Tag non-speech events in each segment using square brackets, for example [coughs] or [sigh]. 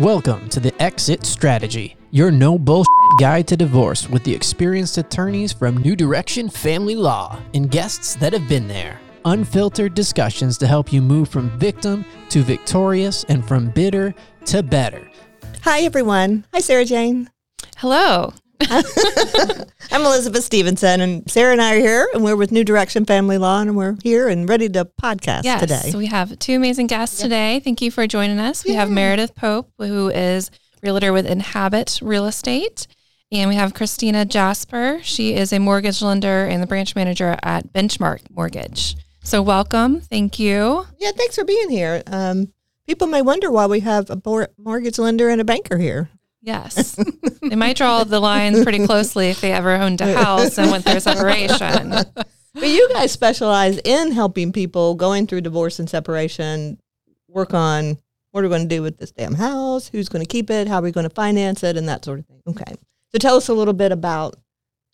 Welcome to the Exit Strategy, your no bullshit guide to divorce with the experienced attorneys from New Direction Family Law and guests that have been there. Unfiltered discussions to help you move from victim to victorious and from bitter to better. Hi, everyone. Hi, Sarah Jane. Hello. [laughs] I'm Elizabeth Stevenson, and Sarah and I are here, and we're with New Direction Family Law, and we're here and ready to podcast yes, today. So we have two amazing guests today. Thank you for joining us. We have Meredith Pope, who is realtor with Inhabit Real Estate. And we have Christina Jasper. She is a mortgage lender and the branch manager at Benchmark Mortgage. So welcome. Thank you. Yeah, thanks for being here. Um, people may wonder why we have a mortgage lender and a banker here. Yes. they might draw the lines pretty closely if they ever owned a house and went through a separation. But you guys specialize in helping people going through divorce and separation work on what are we going to do with this damn house, who's going to keep it, how are we going to finance it, and that sort of thing. Okay. So tell us a little bit about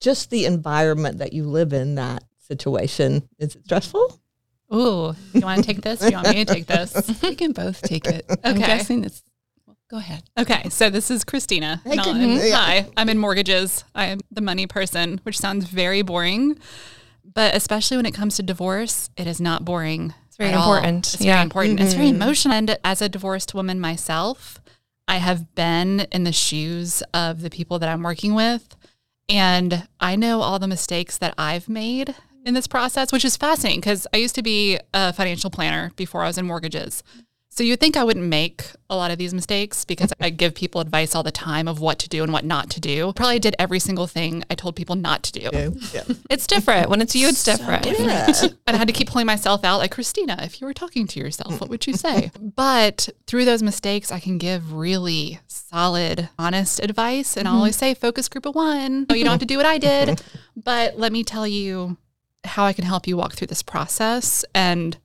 just the environment that you live in that situation. Is it stressful? Ooh, you want to take this? Or you want me to take this? [laughs] We can both take it. Okay. I'm Okay. guessing it's. Go ahead. Okay, so this is Christina. Hey, Nellen. good- yeah. Hi, I'm in mortgages. I am the money person, which sounds very boring, but especially when it comes to divorce, it is not boring. It's very at all. important. It's Yeah. very important. It's very Mhm. emotional. And as a divorced woman myself, I have been in the shoes of the people that I'm working with, and I know all the mistakes that I've made in this process, which is fascinating because I used to be a financial planner before I was in mortgages. So you'd think I wouldn't make a lot of these mistakes because I give people advice all the time of what to do and what not to do. Probably did every single thing I told people not to do. Yeah. It's different. When it's you, it's different. Yeah. [laughs] And I had to keep pulling myself out like, Christina, if you were talking to yourself, what would you say? but through those mistakes, I can give really solid, honest advice. And I'll always say, focus group of one. No, you don't have to do what I did. [laughs] But let me tell you how I can help you walk through this process and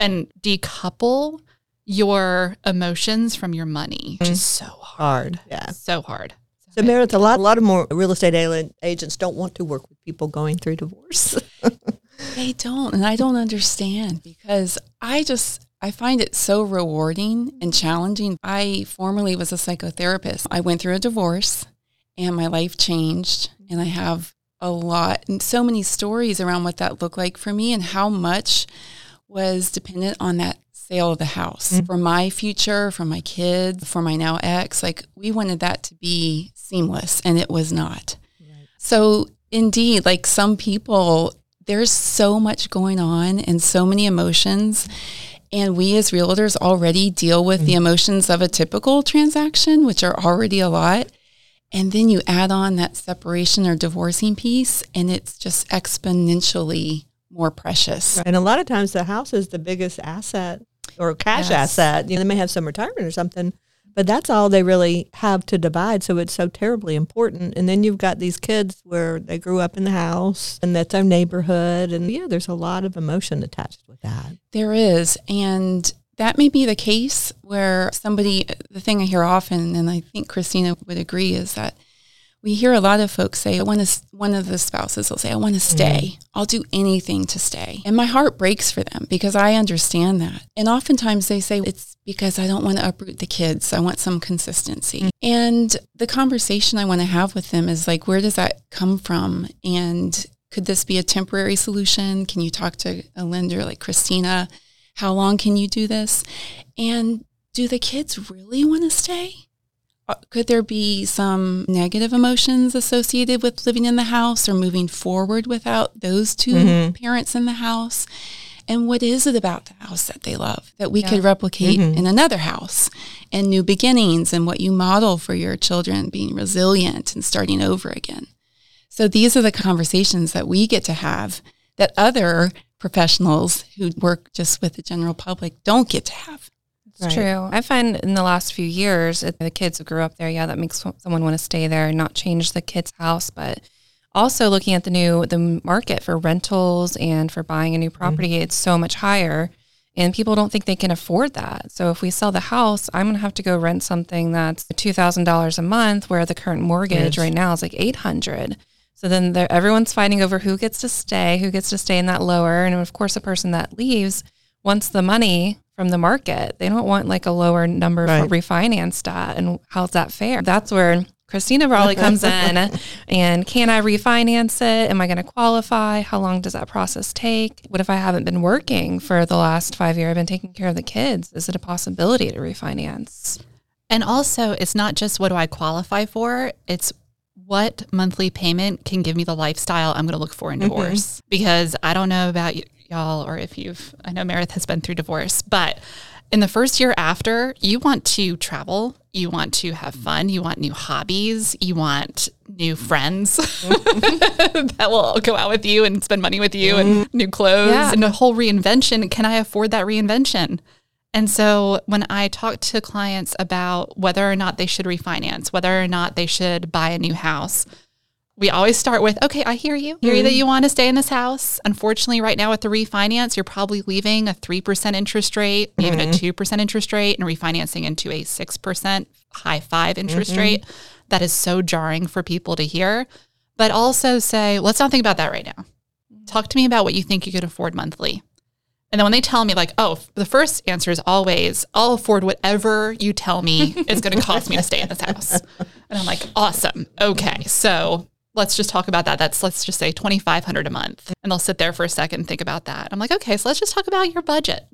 and decouple your emotions from your money, which is so hard. Hard. Yeah. So hard. So Meredith, a lot, a lot of more real estate agents don't want to work with people going through divorce. [laughs] They don't, and I don't understand because I just I find it so rewarding and challenging. I formerly was a psychotherapist. I went through a divorce, and my life changed, and I have a lot and so many stories around what that looked like for me and how much was dependent on that sale of the house mm-hmm. for my future, for my kids, for my now ex. Like we wanted that to be seamless, and it was not. So indeed, like some people, there's so much going on and so many emotions. And we as realtors already deal with the mm-hmm. emotions of a typical transaction, which are already a lot. And then you add on that separation or divorcing piece, and it's just exponentially more precious. and a lot of times the house is the biggest asset or cash Yes. asset. You know, they may have some retirement or something, but that's all they really have to divide. So it's so terribly important. And then you've got these kids where they grew up in the house and that's their neighborhood. And yeah, there's a lot of emotion attached with that. There is. And that may be the case where somebody, the thing I hear often, and I think Christina would agree, is that we hear a lot of folks say, I want to, one of the spouses will say, I want to mm-hmm. stay. I'll do anything to stay. And my heart breaks for them because I understand that. And oftentimes they say, it's because I don't want to uproot the kids. I want some consistency. Mm. And the conversation I want to have with them is like, where does that come from? And could this be a temporary solution? Can you talk to a lender like Christina? How long can you do this? And do the kids really want to stay? Could there be some negative emotions associated with living in the house or moving forward without those 2 Mhm. parents in the house? And what is it about the house that they love that we Yeah. could replicate Mhm. in another house and new beginnings and what you model for your children being resilient and starting over again? So these are the conversations that we get to have that other professionals who work just with the general public don't get to have. It's Right. true. I find in the last few years, the kids who grew up there, yeah, that makes someone want to stay there and not change the kid's house. But also looking at the new the market for rentals and for buying a new mm-hmm. property, it's so much higher, and people don't think they can afford that. So if we sell the house, I'm going to have to go rent something that's two thousand dollars a month, where the current mortgage Yes. right now is like eight hundred. So then everyone's fighting over who gets to stay, who gets to stay in that lower, and of course, the person that leaves wants the money from the market. They don't want like a lower number Right. for refinanced at. And how's that fair? That's where Christina probably comes in [laughs] and can I refinance it? Am I going to qualify? How long does that process take? What if I haven't been working for the last five years? I've been taking care of the kids. Is it a possibility to refinance? And also, it's not just what do I qualify for, it's what monthly payment can give me the lifestyle I'm going to look for in mm-hmm. divorce. Because I don't know about y- y'all or if you've, I know Meredith has been through divorce, but in the first year after, you want to travel, you want to have fun, you want new hobbies, you want new friends [laughs] that will go out with you and spend money with you and mm-hmm. new clothes Yeah. and a whole reinvention. Can I afford that reinvention? And so when I talk to clients about whether or not they should refinance, whether or not they should buy a new house, we always start with, okay, I hear you. Hear mm-hmm. you that you want to stay in this house. Unfortunately, right now with the refinance, you're probably leaving a 3% interest rate, even a mm-hmm. 2% interest rate, and refinancing into a 6% high five interest mm-hmm. rate. That is so jarring for people to hear. But also say, let's not think about that right now. Talk to me about what you think you could afford monthly. And then when they tell me, like, oh, the first answer is always, I'll afford whatever you tell me is going to cost me to stay in this house. [laughs] And I'm like, awesome. Okay. So let's just talk about that. That's, let's just say 2500 a month. And they'll sit there for a second and think about that. I'm like, okay, so let's just talk about your budget.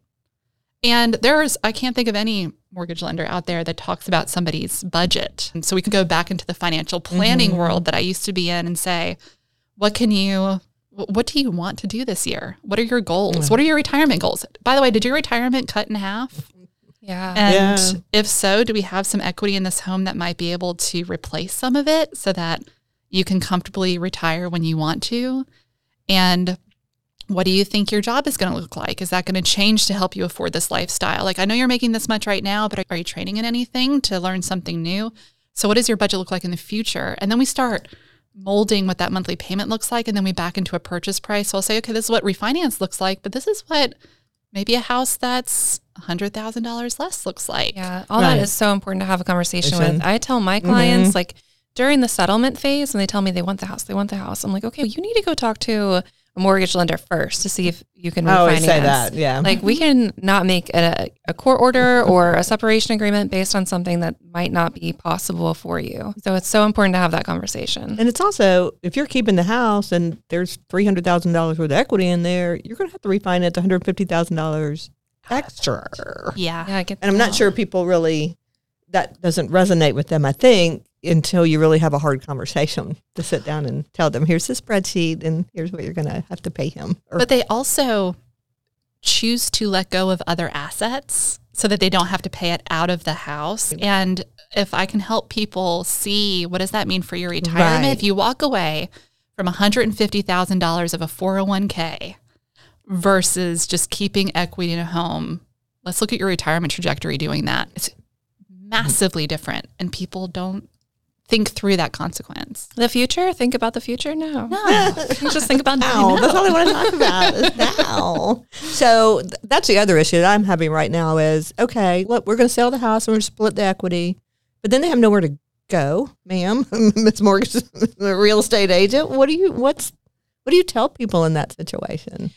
And there's, I can't think of any mortgage lender out there that talks about somebody's budget. And so we can go back into the financial mm-hmm, planning mm-hmm. world that I used to be in and say, what can you, what do you want to do this year? What are your goals? What are your retirement goals? By the way, did your retirement cut in half? Yeah. And Yeah. if so, do we have some equity in this home that might be able to replace some of it so that you can comfortably retire when you want to? And what do you think your job is going to look like? Is that going to change to help you afford this lifestyle? Like, I know you're making this much right now, but are you training in anything to learn something new? So, what does your budget look like in the future? And then we start molding what that monthly payment looks like. And then we back into a purchase price. So, I'll say, okay, this is what refinance looks like, but this is what maybe a house that's $100,000 less looks like. Yeah, all Right. that is so important to have a conversation Listen. with. I tell my clients mm-hmm. like during the settlement phase when they tell me they want the house, they want the house. I'm like, okay, you need to go talk to a mortgage lender first to see if you can refinance. I always say that. Yeah. Like we can not make a, a court order or a separation agreement based on something that might not be possible for you. So it's so important to have that conversation. And it's also if you're keeping the house and there's three hundred thousand dollars worth of equity in there, you're going to have to refinance one hundred fifty thousand dollars extra. Yeah. Yeah, I get And I'm not sure people really that doesn't resonate with them. I think until you really have a hard conversation [laughs] to sit down and tell them, here's the spreadsheet and here's what you're going to have to pay him. Or, But they also choose to let go of other assets so that they don't have to pay it out of the house. Mm-hmm. And if I can help people see what does that mean for your retirement, Right. if you walk away from $150,000 of a 401k versus just keeping equity in a home, let's look at your retirement trajectory doing that. It's mm-hmm. massively different and people don't think through that consequence. the future. Think about the future. No, No. [laughs] Just think about now. [laughs] That's all I want to talk about is now. So th- that's the other issue that I'm having right now is, okay, look, we're going to sell the house and we're going to split the equity, but then they have nowhere to go, ma'am, [laughs] Miss Mortgage, the real estate agent. What do you, what's, what do you tell people in that situation?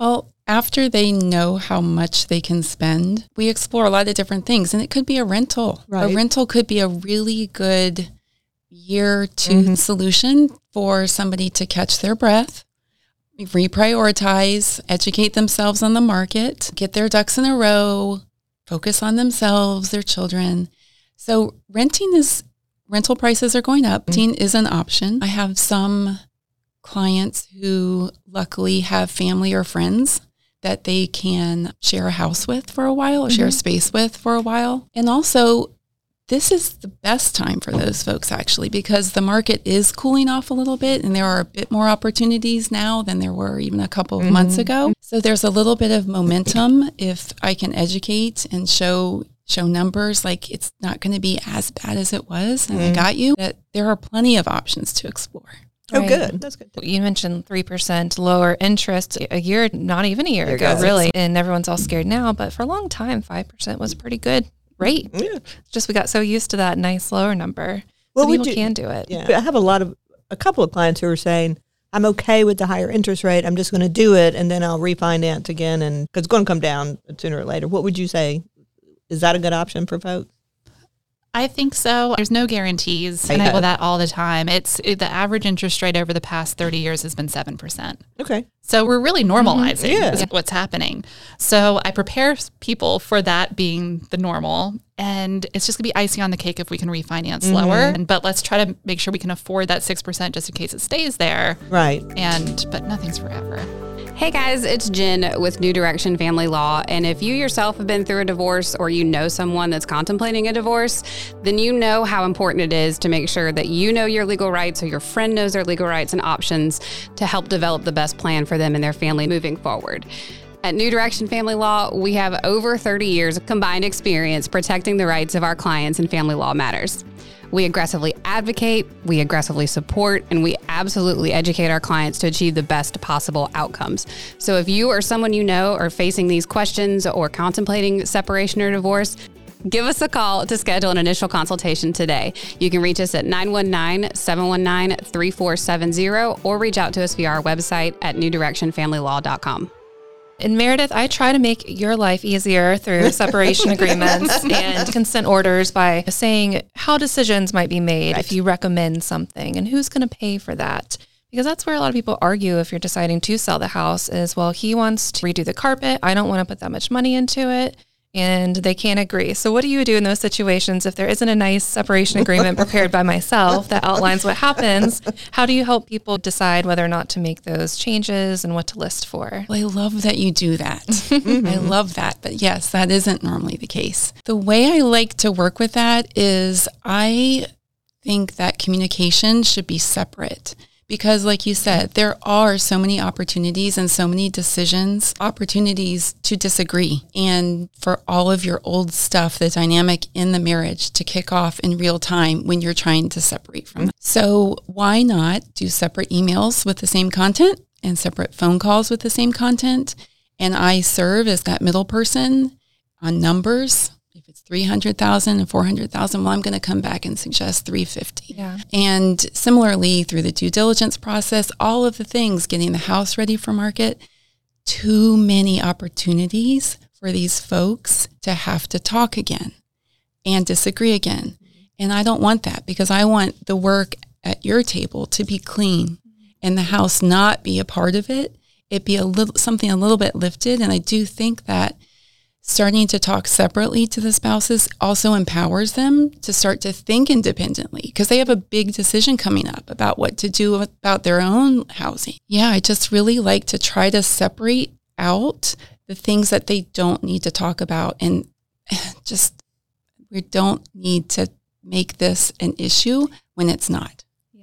Well, after they know how much they can spend, we explore a lot of different things. And it could be a rental. Right. A rental could be a really good year 2 Mhm. solution for somebody to catch their breath, reprioritize, educate themselves on the market, get their ducks in a row, focus on themselves, their children. So renting is rental prices are going up. Renting is an option. I have some clients who luckily have family or friends that they can share a house with for a while or share a space with for a while. And also, this is the best time for those folks actually because the market is cooling off a little bit and there are a bit more opportunities now than there were even a couple of months mm-hmm. ago. So there's a little bit of momentum if I can educate and show show numbers like it's not going to be as bad as it was and I mm-hmm. got you that there are plenty of options to explore. Oh, Right. good. That's good. You mentioned 3% lower interest a year, not even a year Year ago, ago. really. And everyone's all scared now. But for a long time, 5% was pretty good rate. Yeah. It's just we got so used to that nice lower number. Well, we people do- can do it. Yeah. I have a lot of, a couple of clients who are saying, I'm okay with the higher interest rate. I'm just going to do it and then I'll refinance again and because it's going to come down sooner or later. What would you say? Is that a good option for folks? I think so. There's no guarantees. And I Yeah. know that all the time. It's it, the average interest rate over the past 30 years has been 7%. Okay. So we're really normalizing mm-hmm. Yeah. what's happening. So I prepare people for that being the normal. And it's just gonna be icing on the cake if we can refinance mm-hmm. lower. And, but let's try to make sure we can afford that 6% just in case it stays there. Right. And, but nothing's forever. Hey guys, it's Jen with New Direction Family Law. And if you yourself have been through a divorce or you know someone that's contemplating a divorce, then you know how important it is to make sure that you know your legal rights or your friend knows their legal rights and options to help develop the best plan for them and their family moving forward. At New Direction Family Law, we have over 30 years of combined experience protecting the rights of our clients in family law matters. We aggressively advocate, we aggressively support, and we absolutely educate our clients to achieve the best possible outcomes. So if you or someone you know are facing these questions or contemplating separation or divorce, give us a call to schedule an initial consultation today. You can reach us at 919 719 3470 or reach out to us via our website at newdirectionfamilylaw.com. In Meredith, I try to make your life easier through [laughs] separation agreements [laughs] and consent orders by saying how decisions might be made if you recommend something and who's going to pay for that. Because that's where a lot of people argue if you're deciding to sell the house is, well, he wants to redo the carpet. I don't want to put that much money into it. And they can't agree. So, what do you do in those situations if there isn't a nice separation agreement prepared by myself that outlines what happens? How do you help people decide whether or not to make those changes and what to list for? Well, I love that you do that. Mm-hmm. I love that. But yes, that isn't normally the case. The way I like to work with that is I think that communication should be separate. Because, like you said, there are so many opportunities and so many decisions, opportunities to disagree, and for all of your old stuff, the dynamic in the marriage to kick off in real time when you're trying to separate from it. So, why not do separate emails with the same content and separate phone calls with the same content? And I serve as that middle person on numbers. It's 300,000 and 400,000, well, I'm going to come back and suggest 350. Yeah. And similarly, through the due diligence process, all of the things, getting the house ready for market, too many opportunities for these folks to have to talk again and disagree again. And I don't want that because I want the work at your table to be clean and the house not be a part of it. It be a little something a little bit lifted. And I do think that starting to talk separately to the spouses also empowers them to start to think independently because they have a big decision coming up about what to do about their own housing. Yeah, I just really like to try to separate out the things that they don't need to talk about and [laughs] just we don't need to make this an issue when it's not.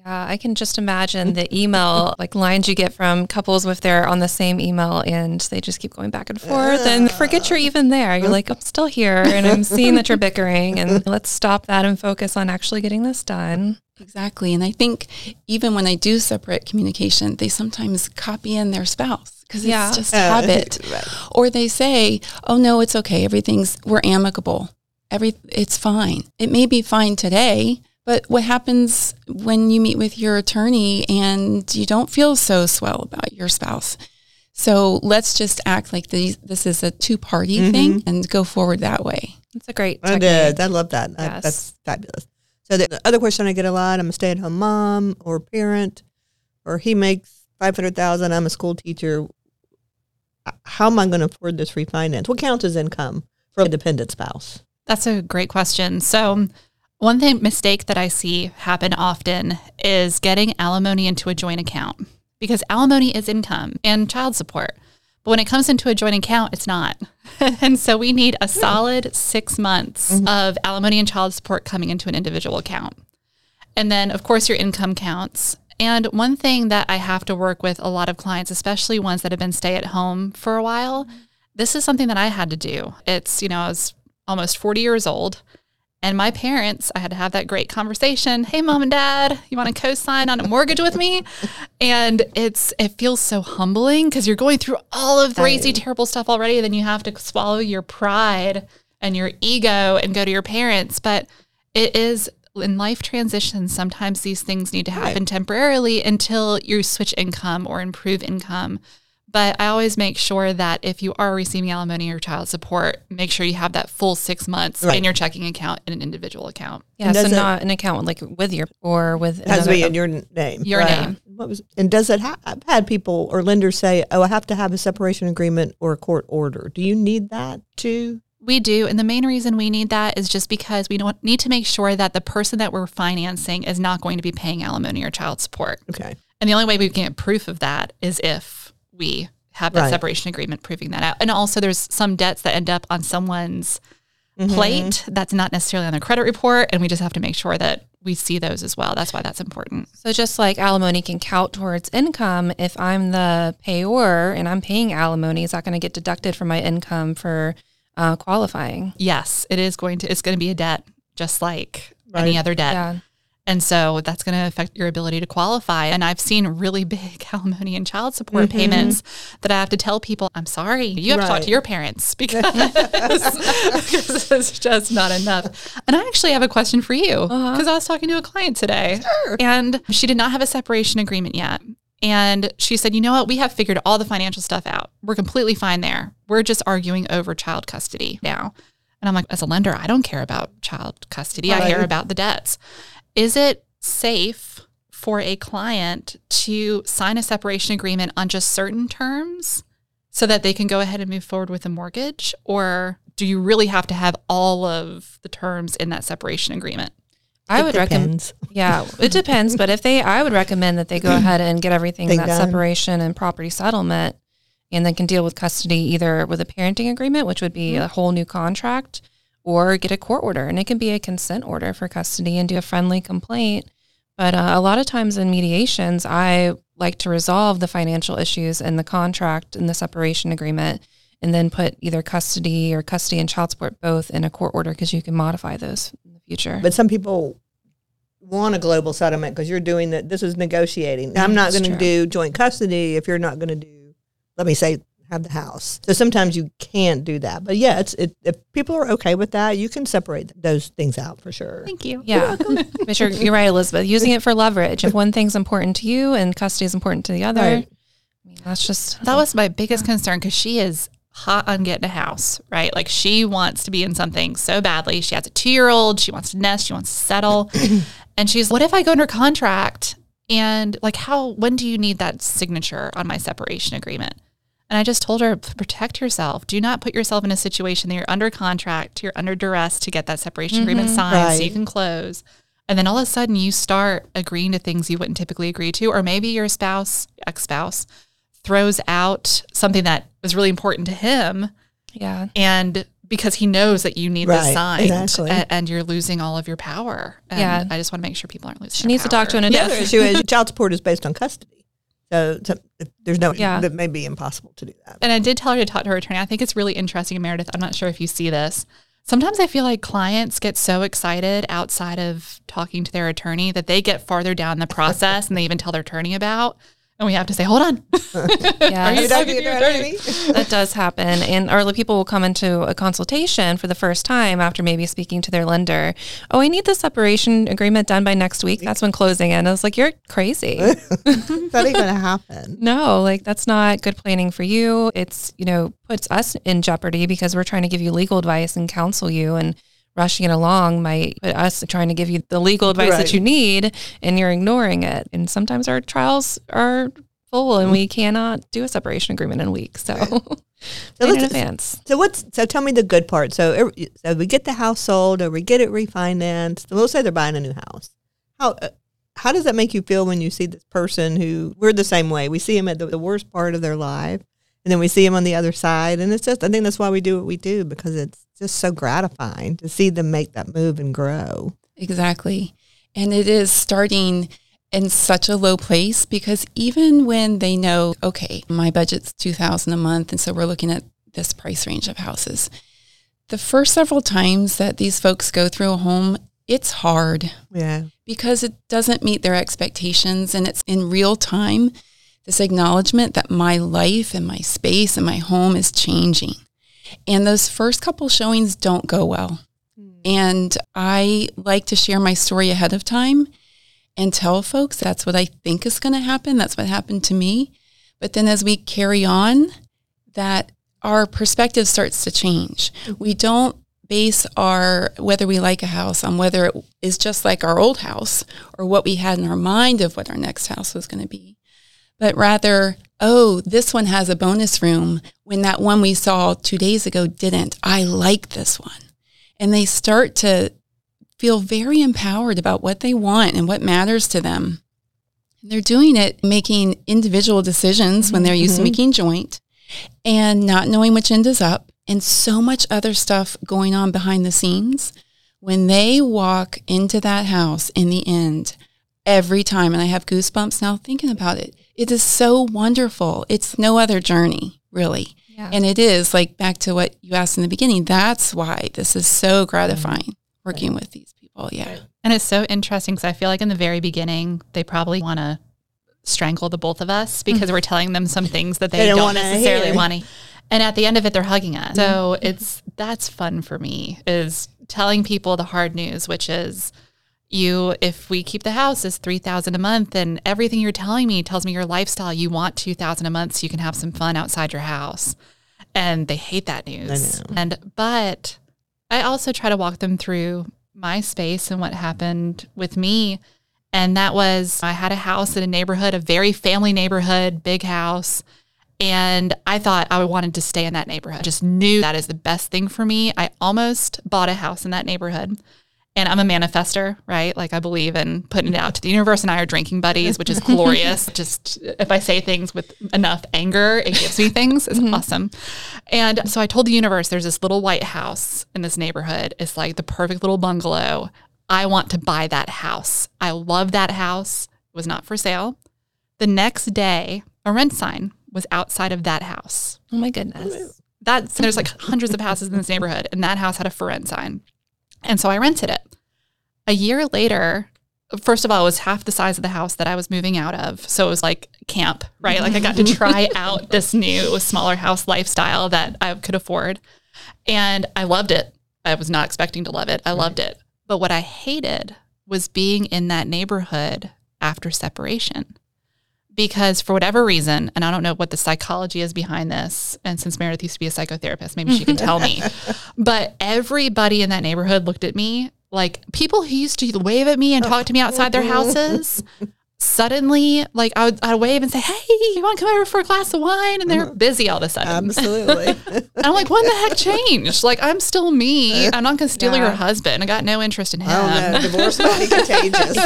Yeah, I can just imagine the email [laughs] like lines you get from couples if they're on the same email and they just keep going back and forth and forget you're even there. You're like, I'm still here and I'm seeing that you're bickering and [laughs] let's stop that and focus on actually getting this done. Exactly. And I think even when I do separate communication, they sometimes copy in their spouse because Yeah. it's just Uh, habit. [laughs] right. Or they say, "Oh no, it's okay. Everything's we're amicable. Every it's fine. It may be fine today, but what happens when you meet with your attorney and you don't feel so swell about your spouse? So let's just act like these, this is a two party thing and go forward that way. It's a great I did. I love that. I- Yes. that's fabulous. So the, the other question I get a lot: I'm a stay-at-home mom or parent, or he makes five hundred thousand. I'm a school teacher. Uh, How am I going to afford this refinance? What counts as income for a dependent spouse? That's a great question. So, one thing mistake that I see happen often is getting alimony into a joint account because alimony is income and child support. But when it comes into a joint account, it's not. [laughs] and so we need a hmm. solid six months mm-hmm. of alimony and child support coming into an individual account. And then, of course, your income counts. And one thing that I have to work with a lot of clients, especially ones that have been stay at home for a while, mm-hmm. this is something that I had to do. It's, you know, I was almost 40 years old. And my parents, I had to have that great conversation. Hey, mom and dad, you want to co-sign on a mortgage with me? And it's it feels so humbling because you're going through all of the crazy, terrible stuff already. Then you have to swallow your pride and your ego and go to your parents. But it is in life transitions, sometimes these things need to happen temporarily until you switch income or improve income. But I always make sure that if you are receiving alimony or child support, make sure you have that full six months Right. in your checking account in an individual account. Yeah, And so does it- not an account like with your or with It has to another- be in your name. Your name. What was and does it? Ha- I've had people or lenders say, "Oh, I have to have a separation agreement or a court order." Do you need that too? We do. And the main reason we need that is just because we don't need to make sure that the person that we're financing is not going to be paying alimony or child support. Okay. And the only way we can get proof of that is if we have that Right. separation agreement proving that out. And also, there's some debts that end up on someone's Mm-hmm. plate that's not necessarily on their credit report. And we just have to make sure that we see those as well. That's why that's important. So just like alimony can count towards income, if I'm the payor and I'm paying alimony, is that going to get deducted from my income for uh, qualifying? Yes, it is going to, it's going to be a debt just like any other debt. Yeah. And so that's going to affect your ability to qualify. And I've seen really [laughs] big alimony and child support mm-hmm. payments that I have to tell people, I'm sorry, you have to talk to your parents [laughs] because, because it's just not enough. And I actually have a question for you uh-huh. because I was talking to a client today and she did not have a separation agreement yet. And she said, you know what? We have figured all the financial stuff out. We're completely fine there. We're just arguing over child custody now. And I'm like, as a lender, I don't care about child custody. I care about the debts. Is it safe for a client to sign a separation agreement on just certain terms so that they can go ahead and move forward with a mortgage? Or do you really have to have all of the terms in that separation agreement? I It would recommend. Yeah, it [laughs] depends. But if they, I would recommend that they go [clears throat] ahead and get everything Thing that done. separation and property settlement, and then can deal with custody either with a parenting agreement, which would be mm-hmm. a whole new contract, or get a court order, and it can be a consent order for custody and do a friendly complaint. But uh, a lot of times in mediations, I like to resolve the financial issues in the contract and the separation agreement, and then put either custody or custody and child support both in a court order because you can modify those in the future. But some people want a global settlement because you're doing that. This is negotiating. I'm not going to do joint custody if you're not going to do. Let me say have the house. So sometimes you can't do that. But yeah, it's it, if people are okay with that, you can separate those things out for sure. Thank you. Yeah. But you're, [laughs] you're right, Elizabeth. Using it for leverage. If one thing's important to you and custody is important to the other, Right. I mean, that's just That was my biggest concern because she is hot on getting a house, right? Like she wants to be in something so badly. She has a two year old. She wants to nest. She wants to settle. [coughs] and she's, what if I go under contract? And like, how, when do you need that signature on my separation agreement? And I just told her, protect yourself. Do not put yourself in a situation that you're under contract, you're under duress to get that separation agreement mm-hmm. signed so you can close. And then all of a sudden you start agreeing to things you wouldn't typically agree to, or maybe your spouse, ex spouse, throws out something that was really important to him yeah. and because he knows that you need this Right, signed exactly. a- and, you're losing all of your power. And Yeah. I just want to make sure people aren't losing She needs to talk to an The other adult. issue is [laughs] child support is based on custody. So, so there's no Yeah. that may be impossible to do that. And I did tell her to talk to her attorney. I think it's really interesting, Meredith. I'm not sure if you see this. Sometimes I feel like clients get so excited outside of talking to their attorney that they get farther down the process [laughs] and they even tell their attorney about. And we have to say, hold on. Yeah. [laughs] Are you You talking to your that, that does happen. And or the people will come into a consultation for the first time after maybe speaking to their lender. Oh, I need the separation agreement done by next week. That's when closing in. I was like, you're crazy. [laughs] that ain't going to happen. [laughs] No, like that's not good planning for you. It's, you know, puts us in jeopardy because we're trying to give you legal advice and counsel you and rushing it along might put us trying to give you the legal advice Right. that you need and you're ignoring it. And sometimes our trials are full and we cannot do a separation agreement in a week. So [laughs] plan in advance. So what's so tell me the good part. So so we get the house sold or we get it refinanced. We'll say they're buying a new house. How uh, how does that make you feel when you see this person who we're the same way? We see them at the, the worst part of their life, and then we see them on the other side, and it's just I think that's why we do what we do because it's just so gratifying to see them make that move and grow. Exactly. And it is starting in such a low place because even when they know, okay, my budget's 2000 a month and so we're looking at this price range of houses. The first several times that these folks go through a home, it's hard Yeah, because it doesn't meet their expectations and it's in real time this acknowledgement that my life and my space and my home is changing. And those first couple showings don't go well. Hmm. And I like to share my story ahead of time and tell folks that's what I think is going to happen. That's what happened to me. But then as we carry on, that our perspective starts to change. Mm-hmm. We don't base our whether we like a house on whether it is just like our old house or what we had in our mind of what our next house was going to be but rather oh this one has a bonus room when that one we saw 2 days ago didn't. I like this one. And they start to feel very empowered about what they want and what matters to them. And they're doing it making individual decisions when they're used to mm-hmm. making joint and not knowing which end is up and so much other stuff going on behind the scenes. When they walk into that house in the end, every time, and I have goosebumps now thinking about it, it is so wonderful. It's no other journey, really. Yeah. And it is like back to what you asked in the beginning. That's why this is so gratifying working with these people. Yeah. And it's so interesting because I feel like in the very beginning, they probably want to strangle the both of us mm. because we're telling them some things that they, They don't don't, necessarily want to. And at the end of it, they're hugging us. So mm-hmm. it's that's fun for me is telling people the hard news, which is you if we keep the house is 3000 a month and everything you're telling me tells me your lifestyle you want 2000 a month so you can have some fun outside your house and they hate that news know. and but i also try to walk them through my space and what happened with me and that was i had a house in a neighborhood a very family neighborhood big house and I thought I wanted to stay in that neighborhood. Just knew that is the best thing for me. I almost bought a house in that neighborhood. And I'm a manifester, right? Like I believe in putting it out to the universe and I are drinking buddies, which is glorious. [laughs] Just if I say things with enough anger, it gives me things. It's mm-hmm. awesome. And so I told the universe there's this little white house in this neighborhood. It's like the perfect little bungalow. I want to buy that house. I love that house. It was not for sale. The next day, a rent sign was outside of that house. Oh my goodness. That's there's like hundreds of houses in this neighborhood, and that house had a for rent sign. And so I rented it. A year later, first of all, it was half the size of the house that I was moving out of. So it was like camp, right? Like I got to [laughs] try out this new smaller house lifestyle that I could afford. And I loved it. I was not expecting to love it. I loved it. But what I hated was being in that neighborhood after separation because for whatever reason, and I don't know what the psychology is behind this, and since Meredith used to be a psychotherapist, maybe she can tell me. [laughs] But everybody in that neighborhood looked at me like people who used to wave at me and talk to me oh, outside their houses. [laughs] Suddenly, like I would, I'd wave and say, "Hey, you want to come over for a glass of wine?" And they're uh-huh. busy all of a sudden. Absolutely. [laughs] And I'm like, "What the heck changed? Like I'm still me. Uh, I'm not going to steal your husband. I got no interest in oh, him." I don't. Divorce might be [laughs] contagious.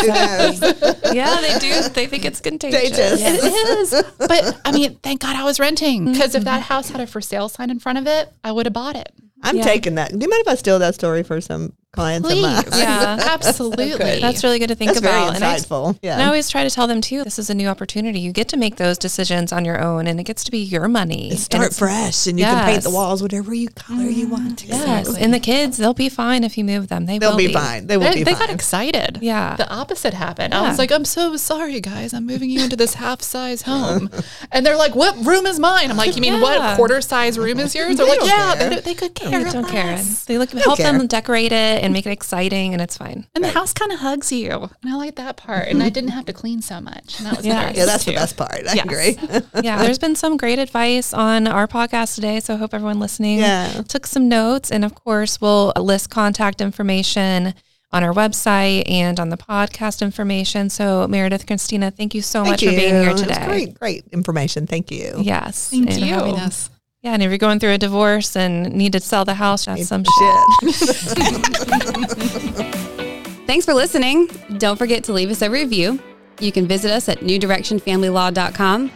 Yeah, they do. They think it's contagious. Contagious. It is. But I mean, thank God I was renting because if mm-hmm. that house had a for sale sign in front of it, I would have bought it. I'm Yeah. taking that. Do you mind if I steal that story for some clients of mine? Please. Yeah. [laughs] Absolutely. That's really good to think That's very about. And I, insightful. Yeah. and I always try to tell them too, this is a new opportunity. You get to make those decisions on your own and it gets to be your money. And And start it's- fresh, and you can paint the walls whatever you color you want to. Yes. And the kids, they'll be fine if you move them. They They'll will be fine. They will They, be they fine. got excited. Yeah. The opposite happened. I was like, I'm so sorry, guys. I'm moving you into this half size home. [laughs] And they're like, What room is mine? I'm like, You mean Yeah. what quarter size room is yours? They're like, Yeah, care. they, they could care. They don't care. less." They look help care. them decorate it and make it exciting and it's fine. And the house kind of hugs you. And I like that part. And I didn't have to clean so much. And that was Yeah. nice. yeah, that's the best part. I Yes. agree. [laughs] yeah, there's been some great advice on our podcast today. So I hope everyone listening Yeah. took some notes. And of course, we'll list contact information on our website and on the podcast information. So Meredith, Christina, thank you so much Thank for being here today. Great, great information. Thank you. Yes. Thank and you. Yeah, and if you're going through a divorce and need to sell the house, that's some shit. Shit. [laughs] Thanks for listening. Don't forget to leave us a review. You can visit us at newdirectionfamilylaw.com.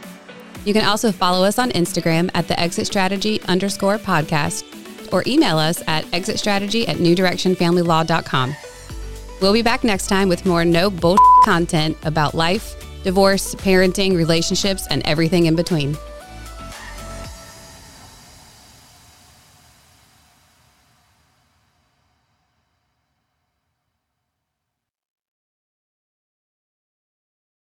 You can also follow us on Instagram at the exit strategy underscore podcast or email us at exitstrategy at newdirectionfamilylaw.com. We'll be back next time with more no bullshit content about life, divorce, parenting, relationships, and everything in between.